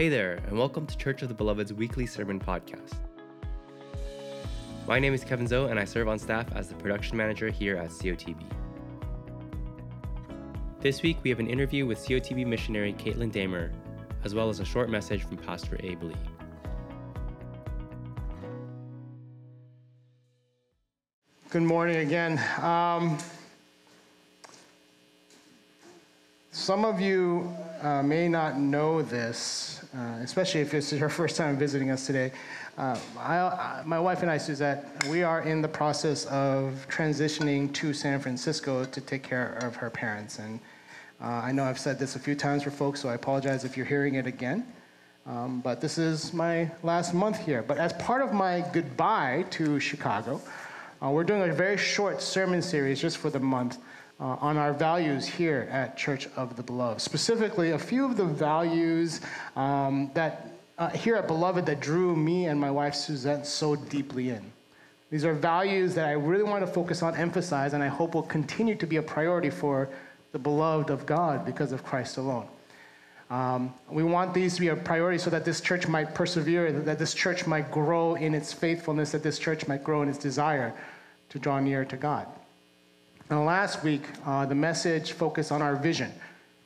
Hey there, and welcome to Church of the Beloved's weekly sermon podcast. My name is Kevin Zoe, and I serve on staff as the production manager here at COTB. This week, we have an interview with COTB missionary Caitlin Dahmer, as well as a short message from Pastor Abe Lee. Good morning again. Um, some of you uh, may not know this, uh, especially if it's your first time visiting us today. Uh, I, I, my wife and I, Suzette, we are in the process of transitioning to San Francisco to take care of her parents. And uh, I know I've said this a few times for folks, so I apologize if you're hearing it again. Um, but this is my last month here. But as part of my goodbye to Chicago, uh, we're doing a very short sermon series just for the month uh, on our values here at Church of the Beloved. Specifically, a few of the values um, that uh, here at Beloved that drew me and my wife Suzette so deeply in. These are values that I really want to focus on, emphasize, and I hope will continue to be a priority for the beloved of God because of Christ alone. Um, we want these to be a priority so that this church might persevere, that this church might grow in its faithfulness, that this church might grow in its desire to draw near to God. Now, last week, uh, the message focused on our vision,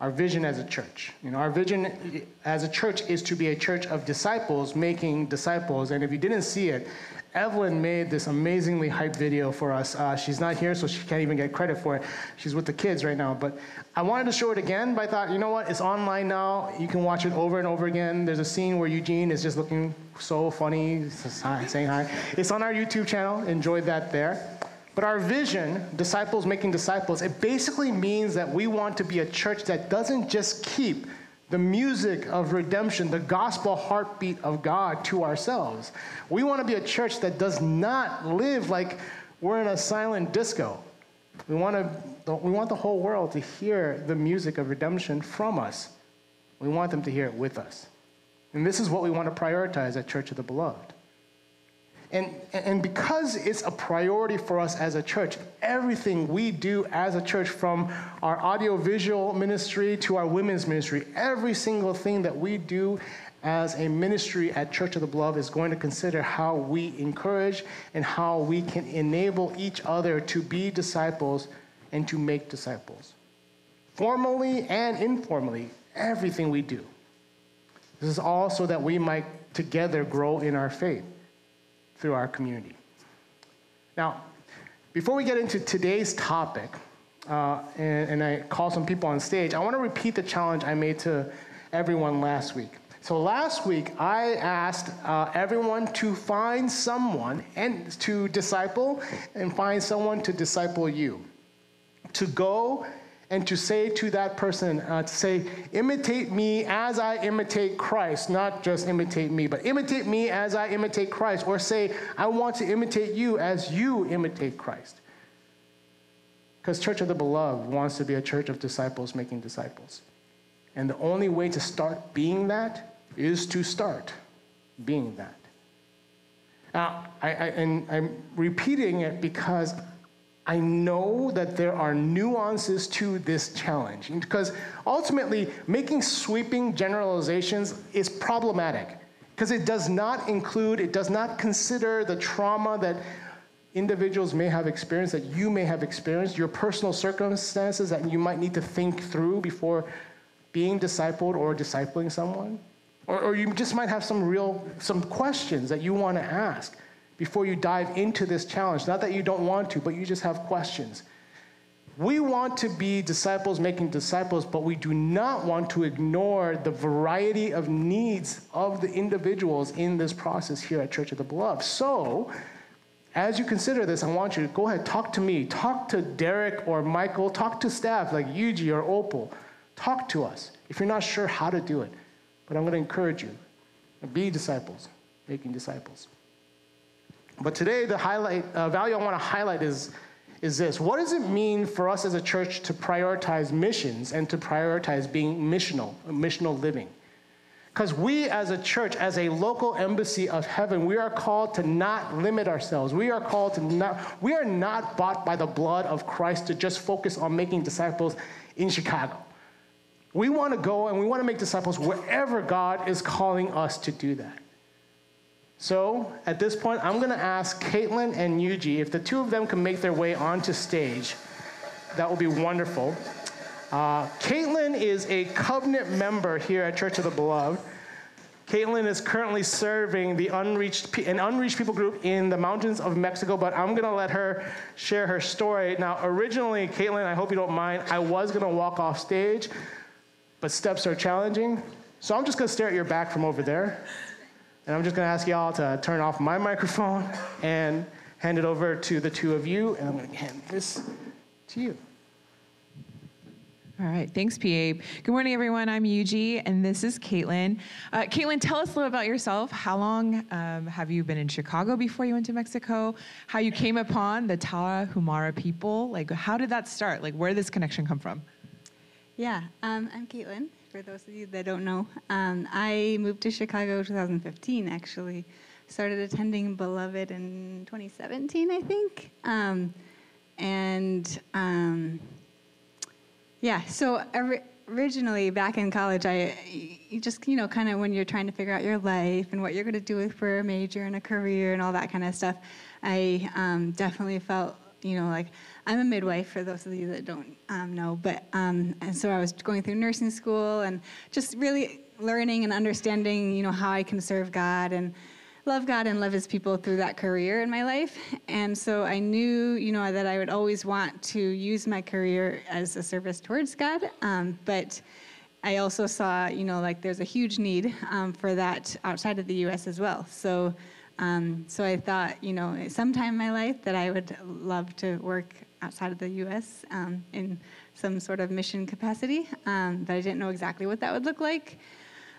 our vision as a church. You know, our vision as a church is to be a church of disciples making disciples. And if you didn't see it, Evelyn made this amazingly hyped video for us. Uh, she's not here, so she can't even get credit for it. She's with the kids right now. But I wanted to show it again, but I thought, you know what? It's online now. You can watch it over and over again. There's a scene where Eugene is just looking so funny, saying hi. It's on our YouTube channel. Enjoy that there. But our vision, disciples making disciples, it basically means that we want to be a church that doesn't just keep the music of redemption, the gospel heartbeat of God to ourselves. We want to be a church that does not live like we're in a silent disco. We want, to, we want the whole world to hear the music of redemption from us. We want them to hear it with us. And this is what we want to prioritize at Church of the Beloved. And, and because it's a priority for us as a church, everything we do as a church, from our audiovisual ministry to our women's ministry, every single thing that we do as a ministry at Church of the Beloved is going to consider how we encourage and how we can enable each other to be disciples and to make disciples. Formally and informally, everything we do. This is all so that we might together grow in our faith through our community. Now, before we get into today's topic, uh, and, and I call some people on stage, I want to repeat the challenge I made to everyone last week. So last week, I asked uh, everyone to find someone and to disciple and find someone to disciple you. To go and to say to that person, uh, to say, imitate me as I imitate Christ, not just imitate me, but imitate me as I imitate Christ, or say, I want to imitate you as you imitate Christ. Because Church of the Beloved wants to be a church of disciples making disciples. And the only way to start being that is to start being that. Now, I, I, and I'm repeating it because I know that there are nuances to this challenge because ultimately making sweeping generalizations is problematic because it does not include, it does not consider the trauma that individuals may have experienced, that you may have experienced, your personal circumstances that you might need to think through before being discipled or discipling someone. Or, or you just might have some real, some questions that you want to ask before you dive into this challenge. Not that you don't want to, but you just have questions. We want to be disciples making disciples, but we do not want to ignore the variety of needs of the individuals in this process here at Church of the Beloved. So, as you consider this, I want you to go ahead, talk to me, talk to Derek or Michael, talk to staff like Yuji or Opal. Talk to us if you're not sure how to do it. But I'm going to encourage you be disciples, making disciples. But today, the highlight, uh, value I want to highlight is, is this. What does it mean for us as a church to prioritize missions and to prioritize being missional, missional living? Because we as a church, as a local embassy of heaven, we are called to not limit ourselves. We are called to not, we are not bought by the blood of Christ to just focus on making disciples in Chicago. We want to go and we want to make disciples wherever God is calling us to do that. So at this point, I'm going to ask Caitlin and Yuji if the two of them can make their way onto stage. That will be wonderful. Uh, Caitlin is a covenant member here at Church of the Beloved. Caitlin is currently serving the unreached, an unreached people group in the mountains of Mexico, but I'm going to let her share her story. Now, originally, Caitlin, I hope you don't mind, I was going to walk off stage, but steps are challenging. So I'm just going to stare at your back from over there. And I'm just going to ask y'all to turn off my microphone and hand it over to the two of you. And I'm going to hand this to you. All right, thanks, PA. Good morning, everyone. I'm Yuji, and this is Caitlin. Uh, Caitlin, tell us a little about yourself. How long um, have you been in Chicago before you went to Mexico? How you came upon the Tarahumara people? Like, how did that start? Like, where did this connection come from? Yeah, um, I'm Caitlin. For those of you that don't know, um, I moved to Chicago 2015. Actually, started attending Beloved in 2017, I think. Um, and um, yeah, so originally back in college, I you just you know kind of when you're trying to figure out your life and what you're going to do for a major and a career and all that kind of stuff, I um, definitely felt you know like I'm a midwife for those of you that don't um, know, but um, and so I was going through nursing school and just really learning and understanding, you know, how I can serve God and love God and love His people through that career in my life. And so I knew, you know, that I would always want to use my career as a service towards God, um, but. I also saw, you know, like there's a huge need um, for that outside of the U.S. as well. So, um, so I thought, you know, sometime in my life that I would love to work outside of the U.S. Um, in some sort of mission capacity, um, but I didn't know exactly what that would look like.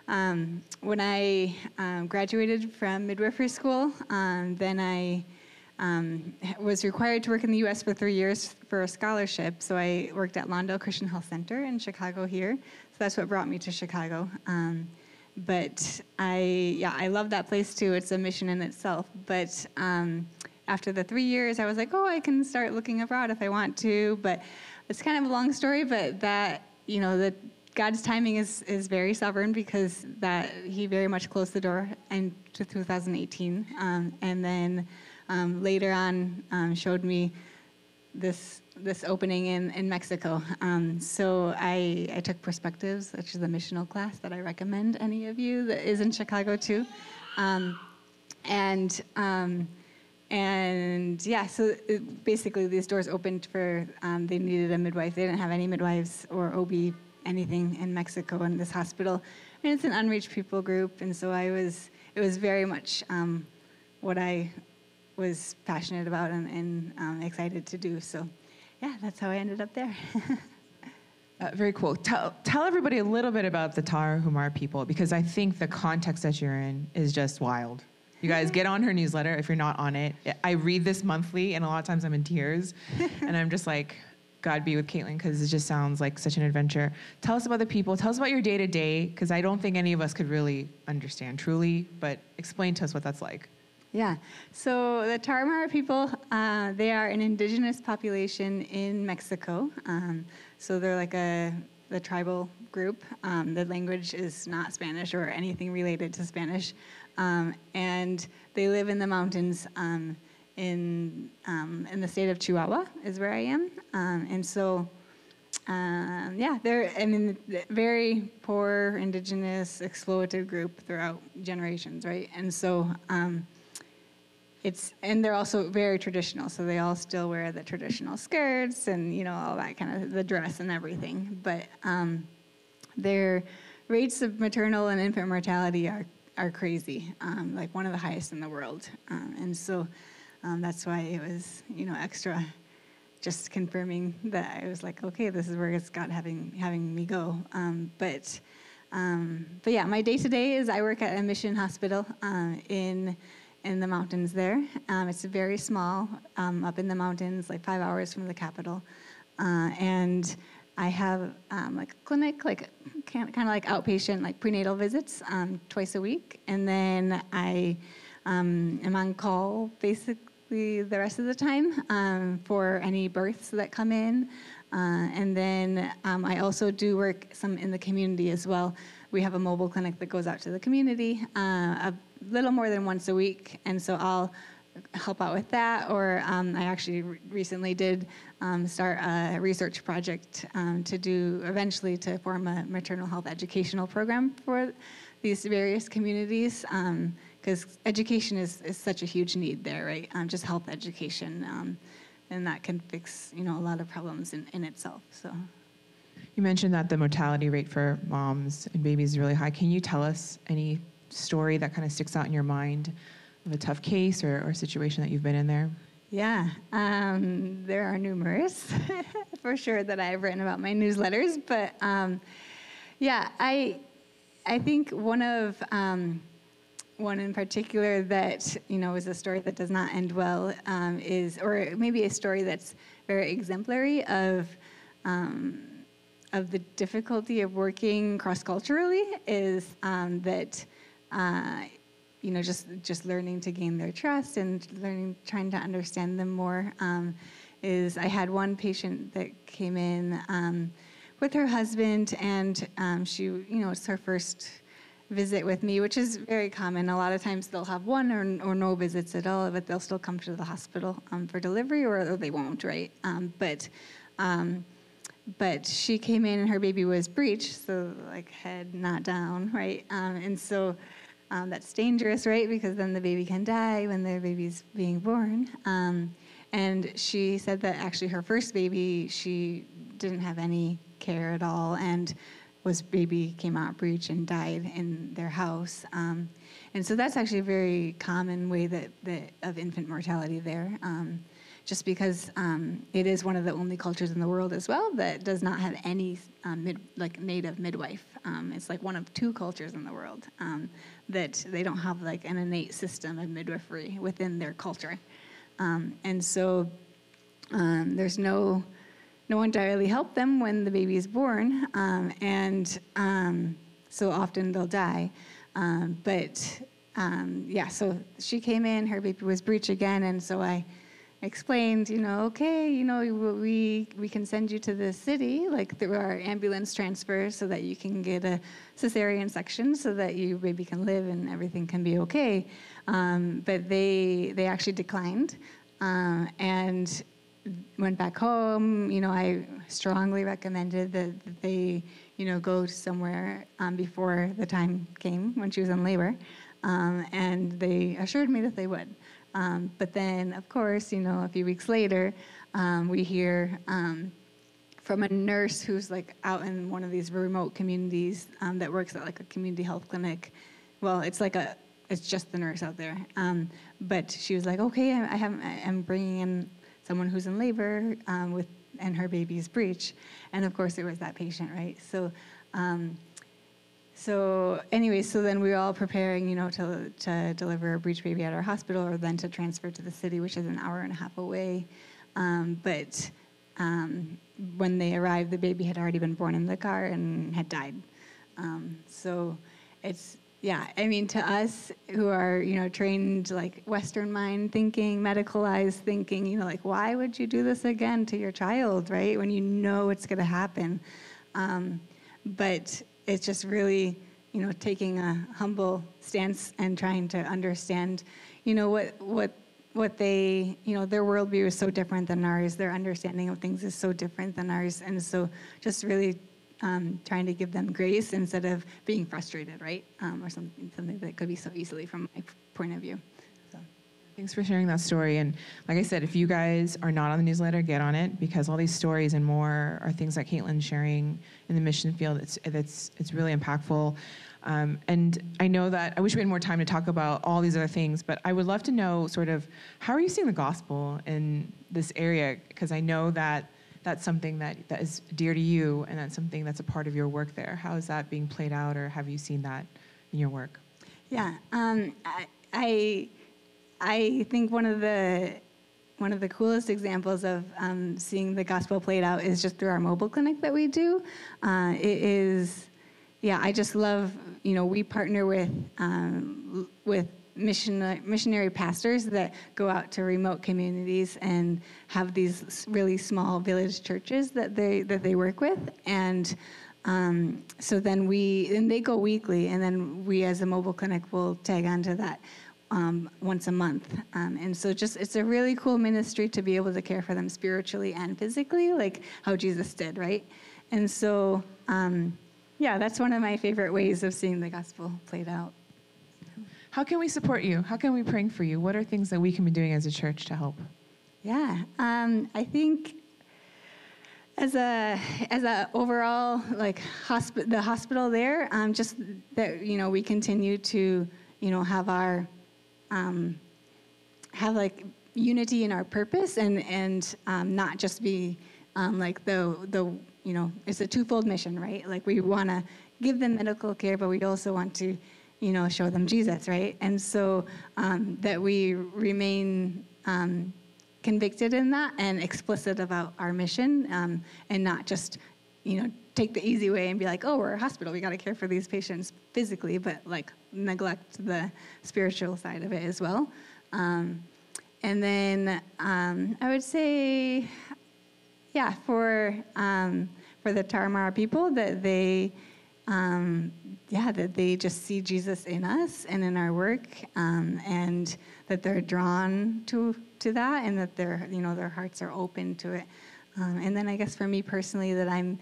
Um, when I um, graduated from midwifery school, um, then I um, was required to work in the U.S. for three years for a scholarship. So I worked at Lawndale Christian Health Center in Chicago here. So that's what brought me to Chicago. but I, yeah, I love that place too. It's a mission in itself. But after the three years, I was like, oh, I can start looking abroad if I want to. But it's kind of a long story, but that, you know, that God's timing is, is very sovereign because that He very much closed the door in 2018. Um, and then um, later on um, showed me this this opening in, in Mexico. Um, so I, I took Perspectives, which is a missional class that I recommend any of you that is in Chicago too. Um, and um, and yeah, so it, basically these doors opened for, um, they needed a midwife. They didn't have any midwives or OB anything in Mexico in this hospital. And it's an unreached people group, and so I was, it was very much um, what I was passionate about and, and um, excited to do. So yeah, that's how I ended up there. Uh, very cool. Tell, tell everybody a little bit about the Tarahumara people because I think the context that you're in is just wild. You guys get on her newsletter if you're not on it. I read this monthly, and a lot of times I'm in tears, and I'm just like, God be with Caitlin because it just sounds like such an adventure. Tell us about the people. Tell us about your day to day because I don't think any of us could really understand truly, but explain to us what that's like. Yeah. So the Tarahumara people, uh, they are an indigenous population in Mexico. Um, so they're like a the tribal group. Um, the language is not Spanish or anything related to Spanish. Um, and they live in the mountains um, in, um, in the state of Chihuahua, is where I am. Um, and so, um, yeah, they're, I mean, very poor, indigenous, exploited group throughout generations, right? And so, um, it's, and they're also very traditional, so they all still wear the traditional skirts and, you know, all that kind of, the dress and everything. But their rates of maternal and infant mortality are are crazy, um, like one of the highest in the world. Um, and so um, that's why it was, you know, extra just confirming that I was like, okay, this is where it's God having, having me go. Um, but, um, but yeah, my day to day is I work at a mission hospital uh, in, in the mountains there. it's very small, up in the mountains, like five hours from the capital. Uh, and I have um, like a clinic, like kind of like outpatient, like prenatal visits um, twice a week, and then I um, am on call basically the rest of the time um, for any births that come in. Uh, and then um, I also do work some in the community as well. We have a mobile clinic that goes out to the community uh, a little more than once a week, and so I'll help out with that. Or um, I actually re- recently did um, start a research project um, to do eventually to form a maternal health educational program for these various communities because um, education is, is such a huge need there, right? Um, just health education, um, and that can fix you know a lot of problems in, in itself. So. You mentioned that the mortality rate for moms and babies is really high. Can you tell us any story that kind of sticks out in your mind of a tough case or, or situation that you've been in there? Yeah, um, there are numerous for sure that I've written about my newsletters, but um, yeah, I I think one of um, one in particular that you know is a story that does not end well um, is, or maybe a story that's very exemplary of um, of the difficulty of working cross culturally is um, that. Uh, you know, just just learning to gain their trust and learning, trying to understand them more. Um, is I had one patient that came in um, with her husband, and um, she, you know, it's her first visit with me, which is very common. A lot of times they'll have one or, or no visits at all, but they'll still come to the hospital um, for delivery, or, or, they won't, right? Um, but um, but she came in and her baby was breech, so like head not down, right? And so um, that's dangerous, right? Because then the baby can die when the baby's being born. Um, and she said that actually her first baby, she didn't have any care at all, and was baby came out breech and died in their house. Um, and so that's actually a very common way that, that of infant mortality there. Um, just because um, it is one of the only cultures in the world as well that does not have any um, mid, like native midwife. Um, it's like one of two cultures in the world that they don't have like an innate system of midwifery within their culture, um, and so um, there's no no one to really help them when the baby is born, and so often they'll die. but yeah, so she came in, her baby was breech again, and so I explained, you know, okay, you know, we we can send you to the city, like through our ambulance transfer, so that you can get a cesarean section, so that your baby can live and everything can be okay. Um, but they they actually declined, um, and went back home. You know, I strongly recommended that, that they, you know, go somewhere um, before the time came when she was in labor, um, and they assured me that they would. Um, but then, of course, you know, a few weeks later, um, we hear um, from a nurse who's like out in one of these remote communities um, that works at like a community health clinic. Well, it's like a, it's just the nurse out there. Um, but she was like, okay, I, I have, I'm bringing in someone who's in labor um, with, and her baby's breech. And of course, it was that patient, right? So so anyway, so then we were all preparing, you know, to, to deliver a breech baby at our hospital or then to transfer to the city, which is an hour and a half away. Um, but um, when they arrived, the baby had already been born in the car and had died. Um, so it's, yeah, I mean, to us who are, you know, trained like Western mind thinking, medicalized thinking, you know, like, why would you do this again to your child, right? When you know it's going to happen. Um, but it's just really, you know, taking a humble stance and trying to understand, you know, what what what they, you know, their worldview is so different than ours. Their understanding of things is so different than ours, and so just really um, trying to give them grace instead of being frustrated, right, um, or something something that could be so easily from my point of view. Thanks for sharing that story. And like I said, if you guys are not on the newsletter, get on it because all these stories and more are things that Caitlin's sharing in the mission field. It's it's it's really impactful. Um, and I know that I wish we had more time to talk about all these other things, but I would love to know sort of how are you seeing the gospel in this area? Because I know that that's something that, that is dear to you and that's something that's a part of your work there. How is that being played out or have you seen that in your work? Yeah, um, I, I I think one of the one of the coolest examples of um, seeing the gospel played out is just through our mobile clinic that we do. Uh, it is, yeah, I just love, you know, we partner with um, with mission, missionary pastors that go out to remote communities and have these really small village churches that they that they work with, and um, so then we and they go weekly, and then we as a mobile clinic will tag onto that. Um, once a month. Um, and so just it's a really cool ministry to be able to care for them spiritually and physically, like how Jesus did, right? And so, um, yeah, that's one of my favorite ways of seeing the gospel played out. How can we support you? How can we pray for you? What are things that we can be doing as a church to help? Yeah, um, I think as a as a overall like hospi- the hospital there, um, just that you know we continue to you know have our um, have like unity in our purpose and and um, not just be um, like the the you know it's a twofold mission, right? Like we want to give them medical care, but we also want to you know show them Jesus, right? And so um, that we remain um, convicted in that and explicit about our mission um, and not just you know take the easy way and be like oh we're a hospital we got to care for these patients physically but like neglect the spiritual side of it as well. Um, and then um, i would say yeah for um, for the Tarahumara people that they um, yeah that they just see jesus in us and in our work um, and that they're drawn to to that and that their you know their hearts are open to it. And then i guess for me personally that i'm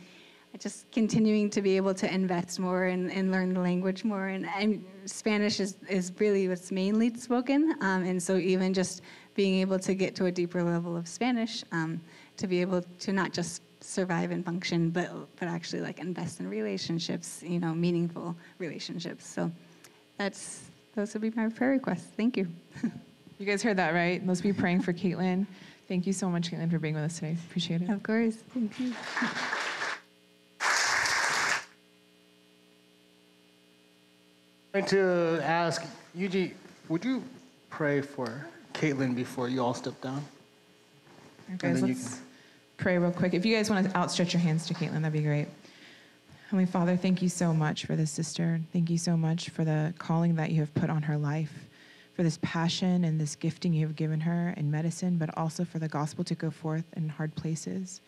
just continuing to be able to invest more and, and learn the language more and, and spanish is, is really what's mainly spoken um, and so even just being able to get to a deeper level of spanish um, to be able to not just survive and function but but actually like invest in relationships you know meaningful relationships so that's those would be my prayer requests thank you You guys heard that, right? Let's be praying for Caitlin. Thank you so much, Caitlin, for being with us today. Appreciate it. Of course. Thank you. going to ask Yuji, would you pray for Caitlin before you all step down? Okay, guys, let's pray real quick. If you guys want to outstretch your hands to Caitlin, that'd be great. Heavenly Father, thank you so much for this sister. Thank you so much for the calling that you have put on her life, for this passion and this gifting you have given her in medicine, but also for the gospel to go forth in hard places.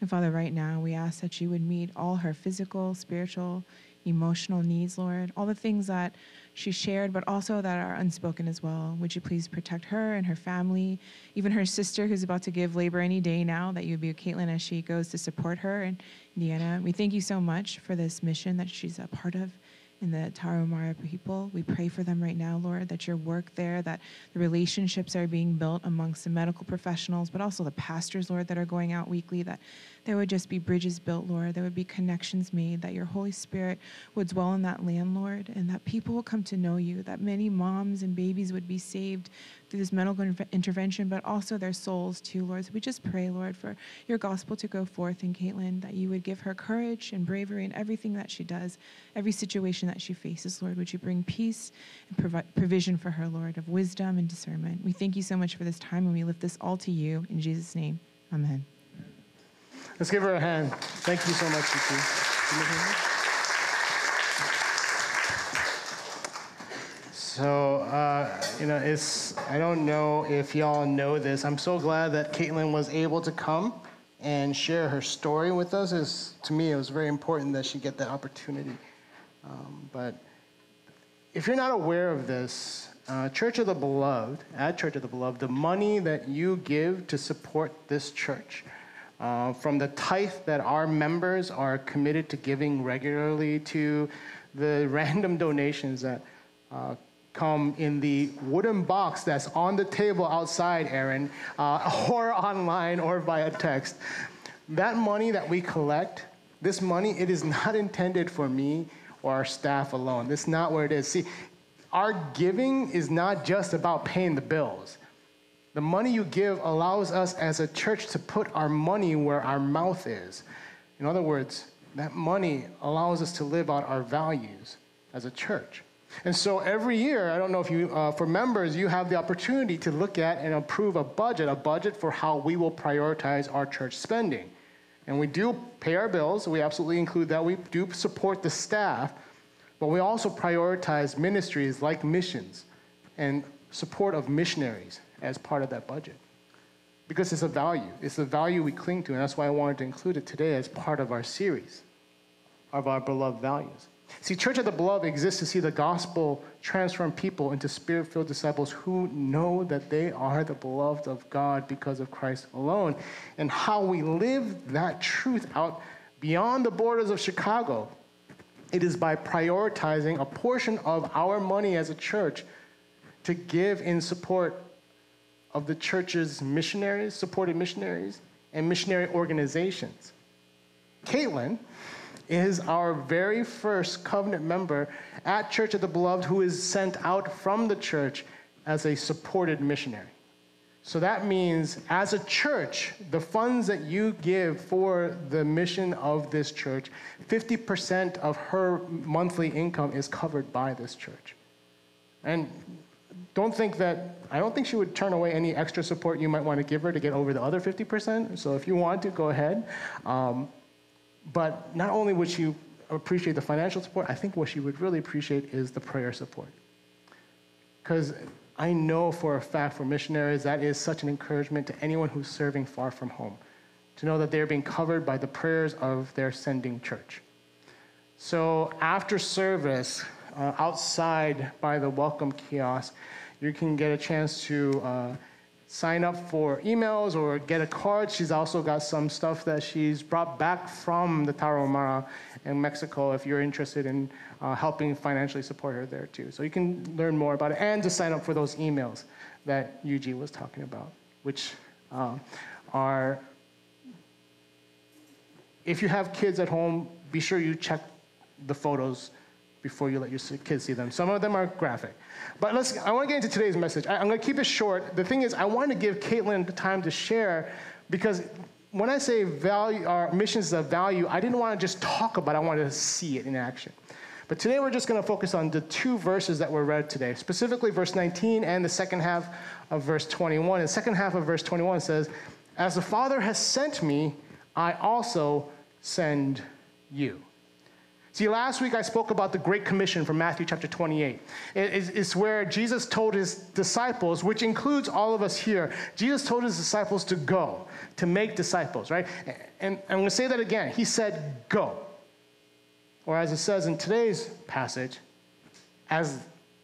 And Father, right now, we ask that you would meet all her physical, spiritual, emotional needs, Lord, all the things that she shared, but also that are unspoken as well. Would you please protect her and her family, even her sister who's about to give labor any day now, that you would be with Caitlin as she goes to support her in Indiana. We thank you so much for this mission that she's a part of in the Tarahumara people. We pray for them right now, Lord, that your work there, that the relationships are being built amongst the medical professionals, but also the pastors, Lord, that are going out weekly, that there would just be bridges built, Lord. There would be connections made, that your Holy Spirit would dwell in that land, Lord, and that people will come to know you, that many moms and babies would be saved through this medical intervention, but also their souls too, Lord. So we just pray, Lord, for your gospel to go forth in Caitlin, that you would give her courage and bravery in everything that she does, every situation that she faces, Lord. Would you bring peace and provi- provision for her, Lord, of wisdom and discernment? We thank you so much for this time, and we lift this all to you. In Jesus' name, amen. Let's give her a hand. Thank you so much, Yuki. So, uh, you know, it's, I don't know if y'all know this. I'm so glad that Caitlin was able to come and share her story with us. It's, to me, it was very important that she get that opportunity. Um, but if you're not aware of this, uh, Church of the Beloved, at Church of the Beloved, the money that you give to support this church, uh, from the tithe that our members are committed to giving regularly to the random donations that uh, come in the wooden box that's on the table outside, Aaron, uh, or online or via text. That money that we collect, this money, it is not intended for me or our staff alone. This is not where it is. See, our giving is not just about paying the bills. The money you give allows us as a church to put our money where our mouth is. In other words, that money allows us to live out our values as a church. And so every year, I don't know if you, uh, for members, you have the opportunity to look at and approve a budget, a budget for how we will prioritize our church spending. And we do pay our bills, we absolutely include that. We do support the staff, but we also prioritize ministries like missions and support of missionaries as part of that budget. Because it's a value. It's a value we cling to, and that's why I wanted to include it today as part of our series of our beloved values. See, Church of the Beloved exists to see the gospel transform people into spirit filled disciples who know that they are the beloved of God because of Christ alone. And how we live that truth out beyond the borders of Chicago, it is by prioritizing a portion of our money as a church to give in support of the church's missionaries, supported missionaries, and missionary organizations. Caitlin, is our very first covenant member at Church of the Beloved who is sent out from the church as a supported missionary. So that means, as a church, the funds that you give for the mission of this church, 50% of her monthly income is covered by this church. And don't think that, I don't think she would turn away any extra support you might want to give her to get over the other 50%. So if you want to, go ahead. Um, but not only would she appreciate the financial support, I think what she would really appreciate is the prayer support. Because I know for a fact for missionaries, that is such an encouragement to anyone who's serving far from home, to know that they're being covered by the prayers of their sending church. So after service, uh, outside by the welcome kiosk, you can get a chance to. Uh, sign up for emails or get a card. She's also got some stuff that she's brought back from the Tarahumara in Mexico if you're interested in uh, helping financially support her there too. So you can learn more about it and to sign up for those emails that Yuji was talking about, which uh, are, if you have kids at home, be sure you check the photos before you let your kids see them. Some of them are graphic. But let's, I want to get into today's message. I, am going to keep it short. The thing is, I want to give Caitlin the time to share because when I say value, our missions of value, I didn't want to just talk about it, I wanted to see it in action. But today we're just going to focus on the two verses that were read today, specifically verse 19 and the second half of verse 21. And the second half of verse 21 says, As the Father has sent me, I also send you. See, last week I spoke about the Great Commission from Matthew chapter 28. It's where Jesus told his disciples, which includes all of us here, Jesus told his disciples to go, to make disciples, right? And I'm going to say that again. He said, go. Or as it says in today's passage, as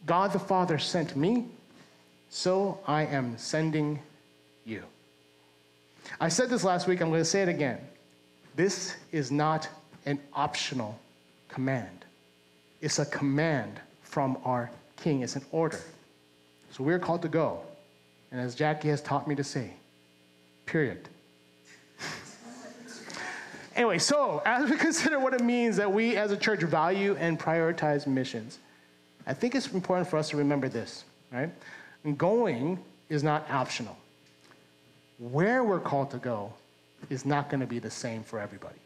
God the Father sent me, so I am sending you. I said this last week, I'm going to say it again. This is not an optional command. It's a command from our king, it's an order. So we're called to go. And as Jackie has taught me to say, period. anyway, so as we consider what it means that we as a church value and prioritize missions, I think it's important for us to remember this, right? Going is not optional. Where we're called to go is not going to be the same for everybody.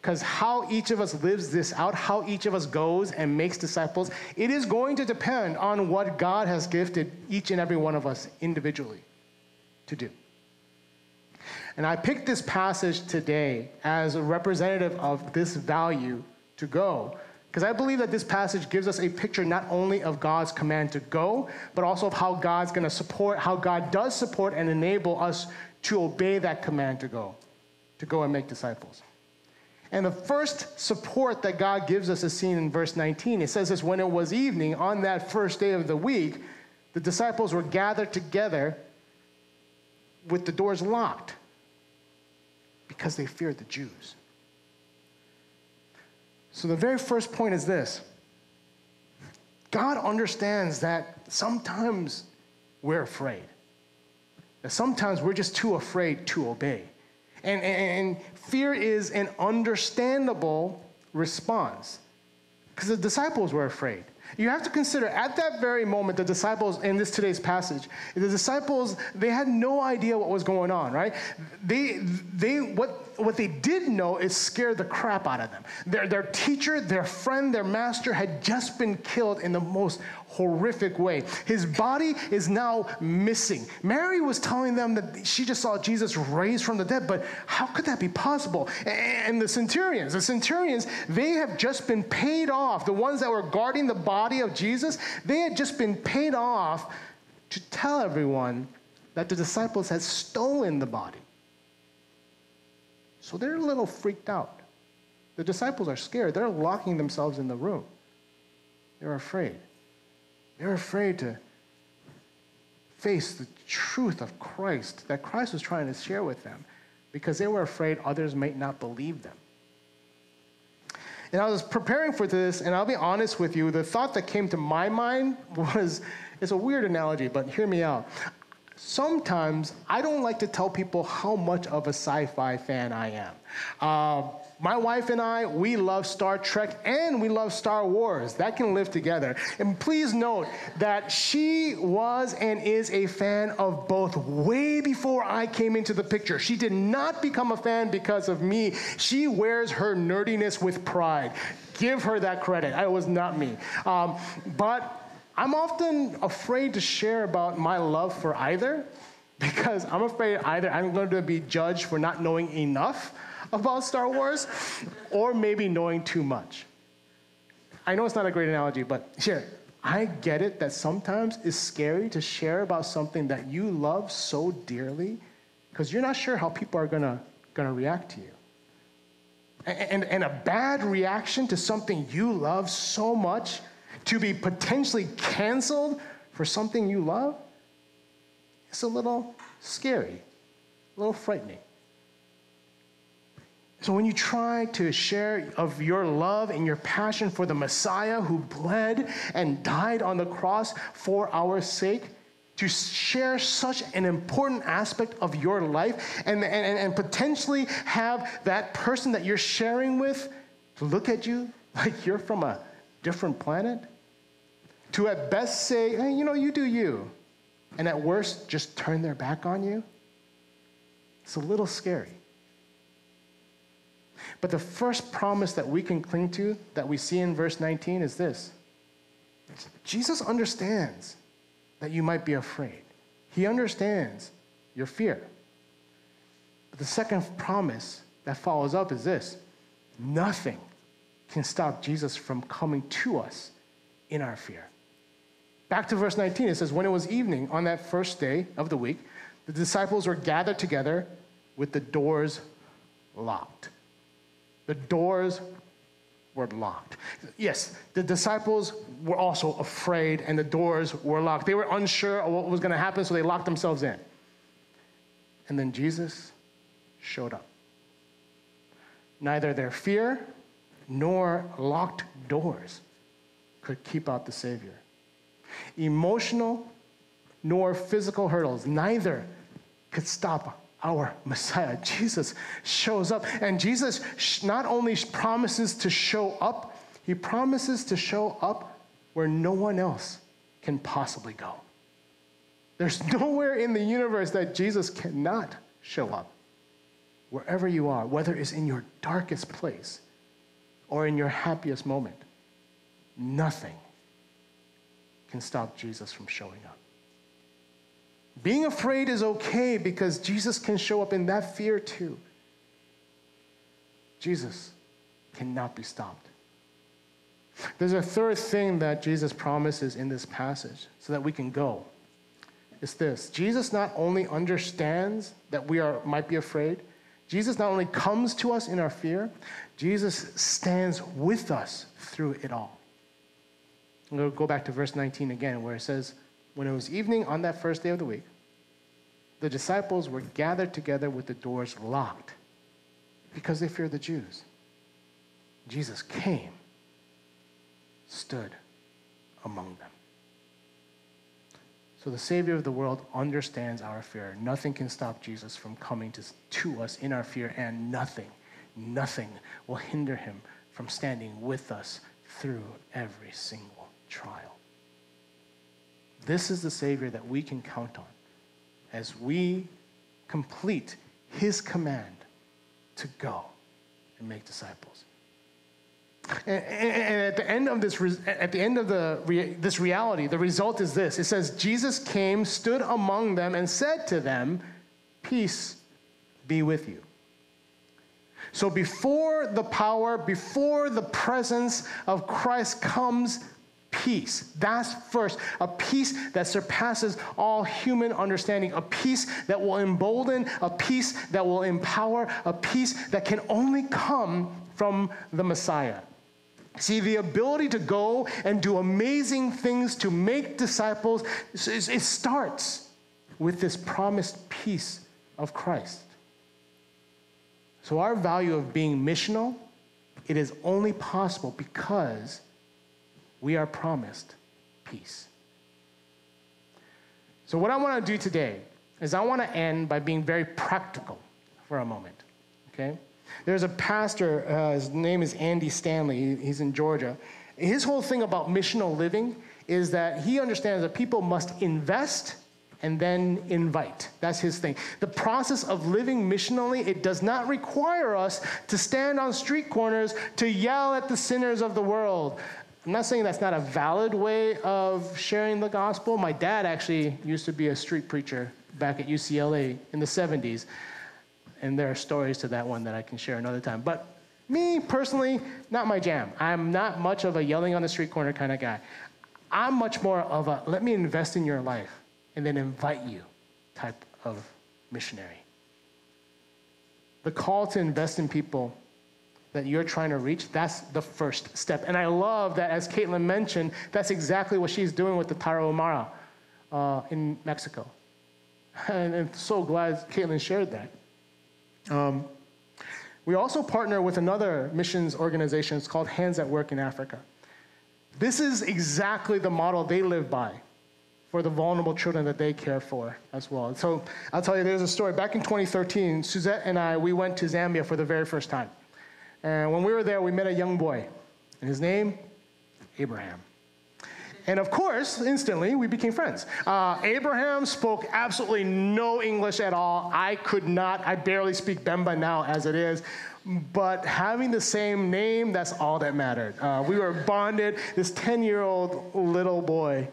Because how each of us lives this out, how each of us goes and makes disciples, it is going to depend on what God has gifted each and every one of us individually to do. And I picked this passage today as a representative of this value to go, because I believe that this passage gives us a picture not only of God's command to go, but also of how God's going to support, how God does support and enable us to obey that command to go, to go and make disciples. And the first support that God gives us is seen in verse 19. It says this when it was evening on that first day of the week, the disciples were gathered together with the doors locked because they feared the Jews. So the very first point is this God understands that sometimes we're afraid, that sometimes we're just too afraid to obey. And, and, fear is an understandable response because the disciples were afraid. You have to consider at that very moment, the disciples in this today's passage, the disciples, they had no idea what was going on, right? They, they, what, what they did know is scare the crap out of them. Their, their teacher, their friend, their master had just been killed in the most horrific way. His body is now missing. Mary was telling them that she just saw Jesus raised from the dead, but how could that be possible? And the centurions, the centurions, they have just been paid off, the ones that were guarding the body body of Jesus, they had just been paid off to tell everyone that the disciples had stolen the body. So they're a little freaked out. The disciples are scared. They're locking themselves in the room. They're afraid. They're afraid to face the truth of Christ that Christ was trying to share with them because they were afraid others might not believe them. And I was preparing for this, and I'll be honest with you, the thought that came to my mind was it's a weird analogy, but hear me out. Sometimes I don't like to tell people how much of a sci fi fan I am. Uh, my wife and I, we love Star Trek and we love Star Wars. That can live together. And please note that she was and is a fan of both way before I came into the picture. She did not become a fan because of me. She wears her nerdiness with pride. Give her that credit. It was not me. Um, but I'm often afraid to share about my love for either because I'm afraid either I'm going to be judged for not knowing enough about Star Wars, or maybe knowing too much. I know it's not a great analogy, but here, I get it that sometimes it's scary to share about something that you love so dearly because you're not sure how people are gonna, gonna react to you. And, and, and a bad reaction to something you love so much to be potentially canceled for something you love, it's a little scary, a little frightening. So when you try to share of your love and your passion for the Messiah who bled and died on the cross for our sake, to share such an important aspect of your life and, and, and potentially have that person that you're sharing with look at you like you're from a different planet, to at best say, hey, you know, you do you, and at worst, just turn their back on you, it's a little scary. But the first promise that we can cling to, that we see in verse 19, is this Jesus understands that you might be afraid, He understands your fear. But the second promise that follows up is this nothing can stop Jesus from coming to us in our fear. Back to verse 19, it says, When it was evening on that first day of the week, the disciples were gathered together with the doors locked. The doors were locked. Yes, the disciples were also afraid and the doors were locked. They were unsure of what was going to happen, so they locked themselves in. And then Jesus showed up. Neither their fear nor locked doors could keep out the Savior. Emotional nor physical hurdles, neither could stop our Messiah. Jesus shows up. And Jesus not only promises to show up, he promises to show up where no one else can possibly go. There's nowhere in the universe that Jesus cannot show up. Wherever you are, whether it's in your darkest place or in your happiest moment, nothing can stop Jesus from showing up. Being afraid is okay because Jesus can show up in that fear too. Jesus cannot be stopped. There's a third thing that Jesus promises in this passage so that we can go. It's this Jesus not only understands that we are, might be afraid, Jesus not only comes to us in our fear, Jesus stands with us through it all. I'm going to go back to verse 19 again, where it says, when it was evening on that first day of the week, the disciples were gathered together with the doors locked because they feared the Jews. Jesus came, stood among them. So the Savior of the world understands our fear. Nothing can stop Jesus from coming to, to us in our fear, and nothing, nothing will hinder him from standing with us through every single trial. This is the Savior that we can count on as we complete his command to go and make disciples. And, at the end of this, at the end of the, this reality, the result is this. It says, Jesus came, stood among them, and said to them, Peace be with you. So before the power, before the presence of Christ comes, peace. That's first. A peace that surpasses all human understanding. A peace that will embolden. A peace that will empower. A peace that can only come from the Messiah. See, the ability to go and do amazing things to make disciples, it starts with this promised peace of Christ. So, our value of being missional, it is only possible because we are promised peace. So, what I want to do today is I want to end by being very practical for a moment, okay? There's a pastor, uh, his name is Andy Stanley, he's in Georgia. His whole thing about missional living is that he understands that people must invest and then invite. That's his thing. The process of living missionally, it does not require us to stand on street corners to yell at the sinners of the world. I'm not saying that's not a valid way of sharing the gospel. My dad actually used to be a street preacher back at UCLA in the 70s. And there are stories to that one that I can share another time. But me personally, not my jam. I'm not much of a yelling on the street corner kind of guy. I'm much more of a let me invest in your life and then invite you type of missionary. The call to invest in people that you're trying to reach, that's the first step. And I love that, as Caitlin mentioned, that's exactly what she's doing with the Tarahumara uh, in Mexico. And I'm so glad Caitlin shared that. Um, we also partner with another missions organization. It's called Hands at Work in Africa. This is exactly the model they live by for the vulnerable children that they care for as well. So I'll tell you, there's a story. Back in 2013, Suzette and I, we went to Zambia for the very first time. And when we were there, we met a young boy, and his name, Abraham. And of course, instantly, we became friends. Uh, Abraham spoke absolutely no English at all. I could not, I barely speak Bemba now as it is. But having the same name, that's all that mattered. Uh, we were bonded. This 10 year old little boy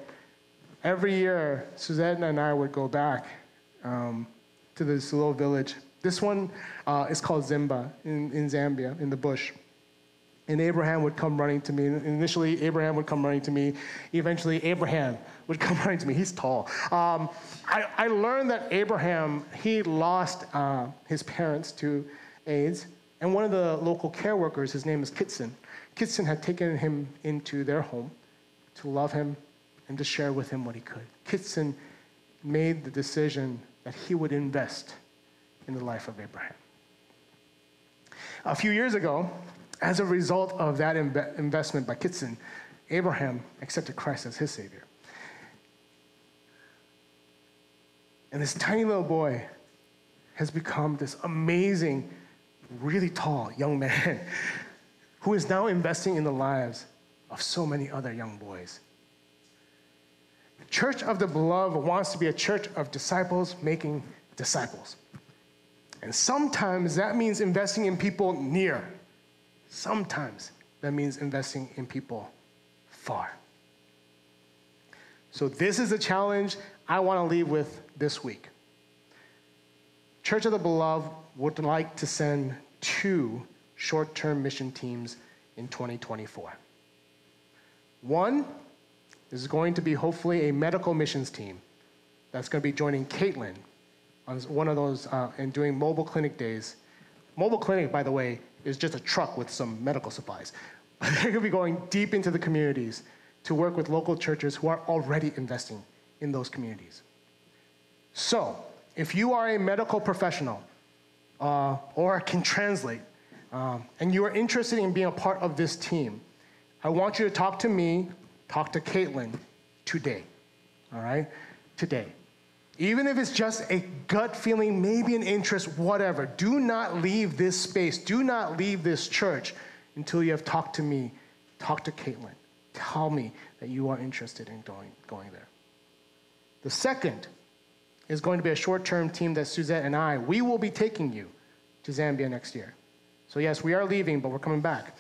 every year, Suzette and I would go back um, to this little village. This one uh, is called Zimba in, in Zambia, in the bush. And Abraham would come running to me. Initially, Abraham would come running to me. Eventually, Abraham would come running to me. He's tall. Um, I, I, learned that Abraham, he lost uh, his parents to AIDS. And one of the local care workers, his name is Kitson, Kitson had taken him into their home to love him and to share with him what he could. Kitson made the decision that he would invest in the life of Abraham. A few years ago, as a result of that Im- investment by Kitson, Abraham accepted Christ as his Savior. And this tiny little boy has become this amazing, really tall young man who is now investing in the lives of so many other young boys The Church of the Beloved wants to be a church of disciples making disciples. And sometimes that means investing in people near. Sometimes that means investing in people far. So, this is a challenge I want to leave with this week. Church of the Beloved would like to send two short term mission teams in 2024. One is going to be hopefully a medical missions team that's going to be joining Caitlin on one of those uh, and doing mobile clinic days. Mobile clinic, by the way, is just a truck with some medical supplies. They're going to be going deep into the communities to work with local churches who are already investing in those communities. So, if you are a medical professional uh, or can translate, um, and you are interested in being a part of this team, I want you to talk to me Talk to Caitlin today. All right? Today. Even if it's just a gut feeling, maybe an interest, whatever, do not leave this space. Do not leave this church until you have talked to me. Talk to Caitlin. Tell me that you are interested in going, going there. The second is going to be a short term team that Suzette and I, we will be taking you to Zambia next year. So, yes, we are leaving, but we're coming back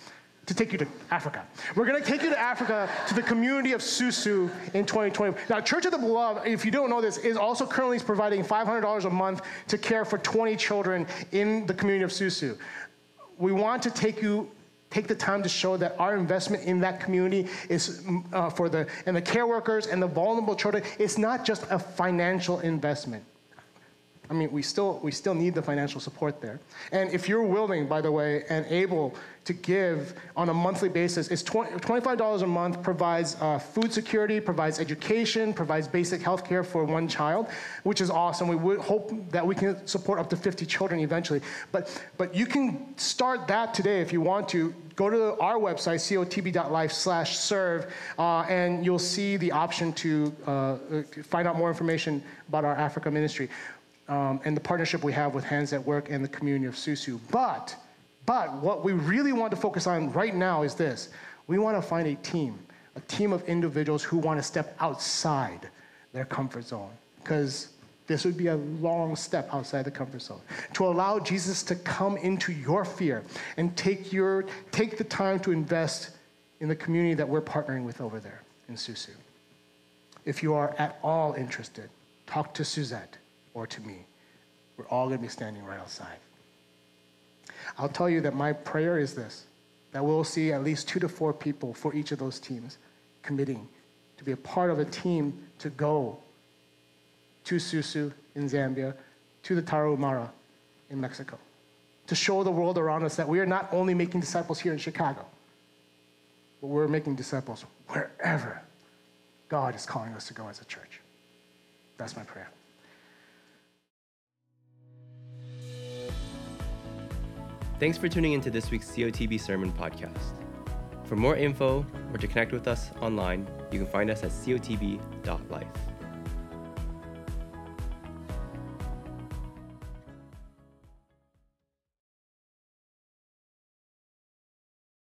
to take you to Africa. We're going to take you to Africa to the community of Susu in 2020. Now, Church of the Beloved, if you don't know this, is also currently providing $500 a month to care for 20 children in the community of Susu. We want to take you take the time to show that our investment in that community is mm, uh, for the and the care workers and the vulnerable children. It's not just a financial investment. I mean, we still, we still need the financial support there. And if you're willing, by the way, and able to give on a monthly basis, it's 20, $25 a month, provides uh, food security, provides education, provides basic health care for one child, which is awesome. We would hope that we can support up to 50 children eventually. But, but you can start that today if you want to. Go to our website, cotb.life slash serve, uh, and you'll see the option to uh, find out more information about our Africa ministry um, and the partnership we have with Hands at Work and the community of Susu. But, but what we really want to focus on right now is this. We want to find a team, a team of individuals who want to step outside their comfort zone. Because this would be a long step outside the comfort zone. To allow Jesus to come into your fear and take, your, take the time to invest in the community that we're partnering with over there in Susu. If you are at all interested, talk to Suzette or to me. We're all going to be standing right outside. I'll tell you that my prayer is this that we'll see at least two to four people for each of those teams committing to be a part of a team to go to Susu in Zambia, to the Tarahumara in Mexico, to show the world around us that we are not only making disciples here in Chicago, but we're making disciples wherever God is calling us to go as a church. That's my prayer. Thanks for tuning into this week's COTB Sermon Podcast. For more info or to connect with us online, you can find us at cotb.life.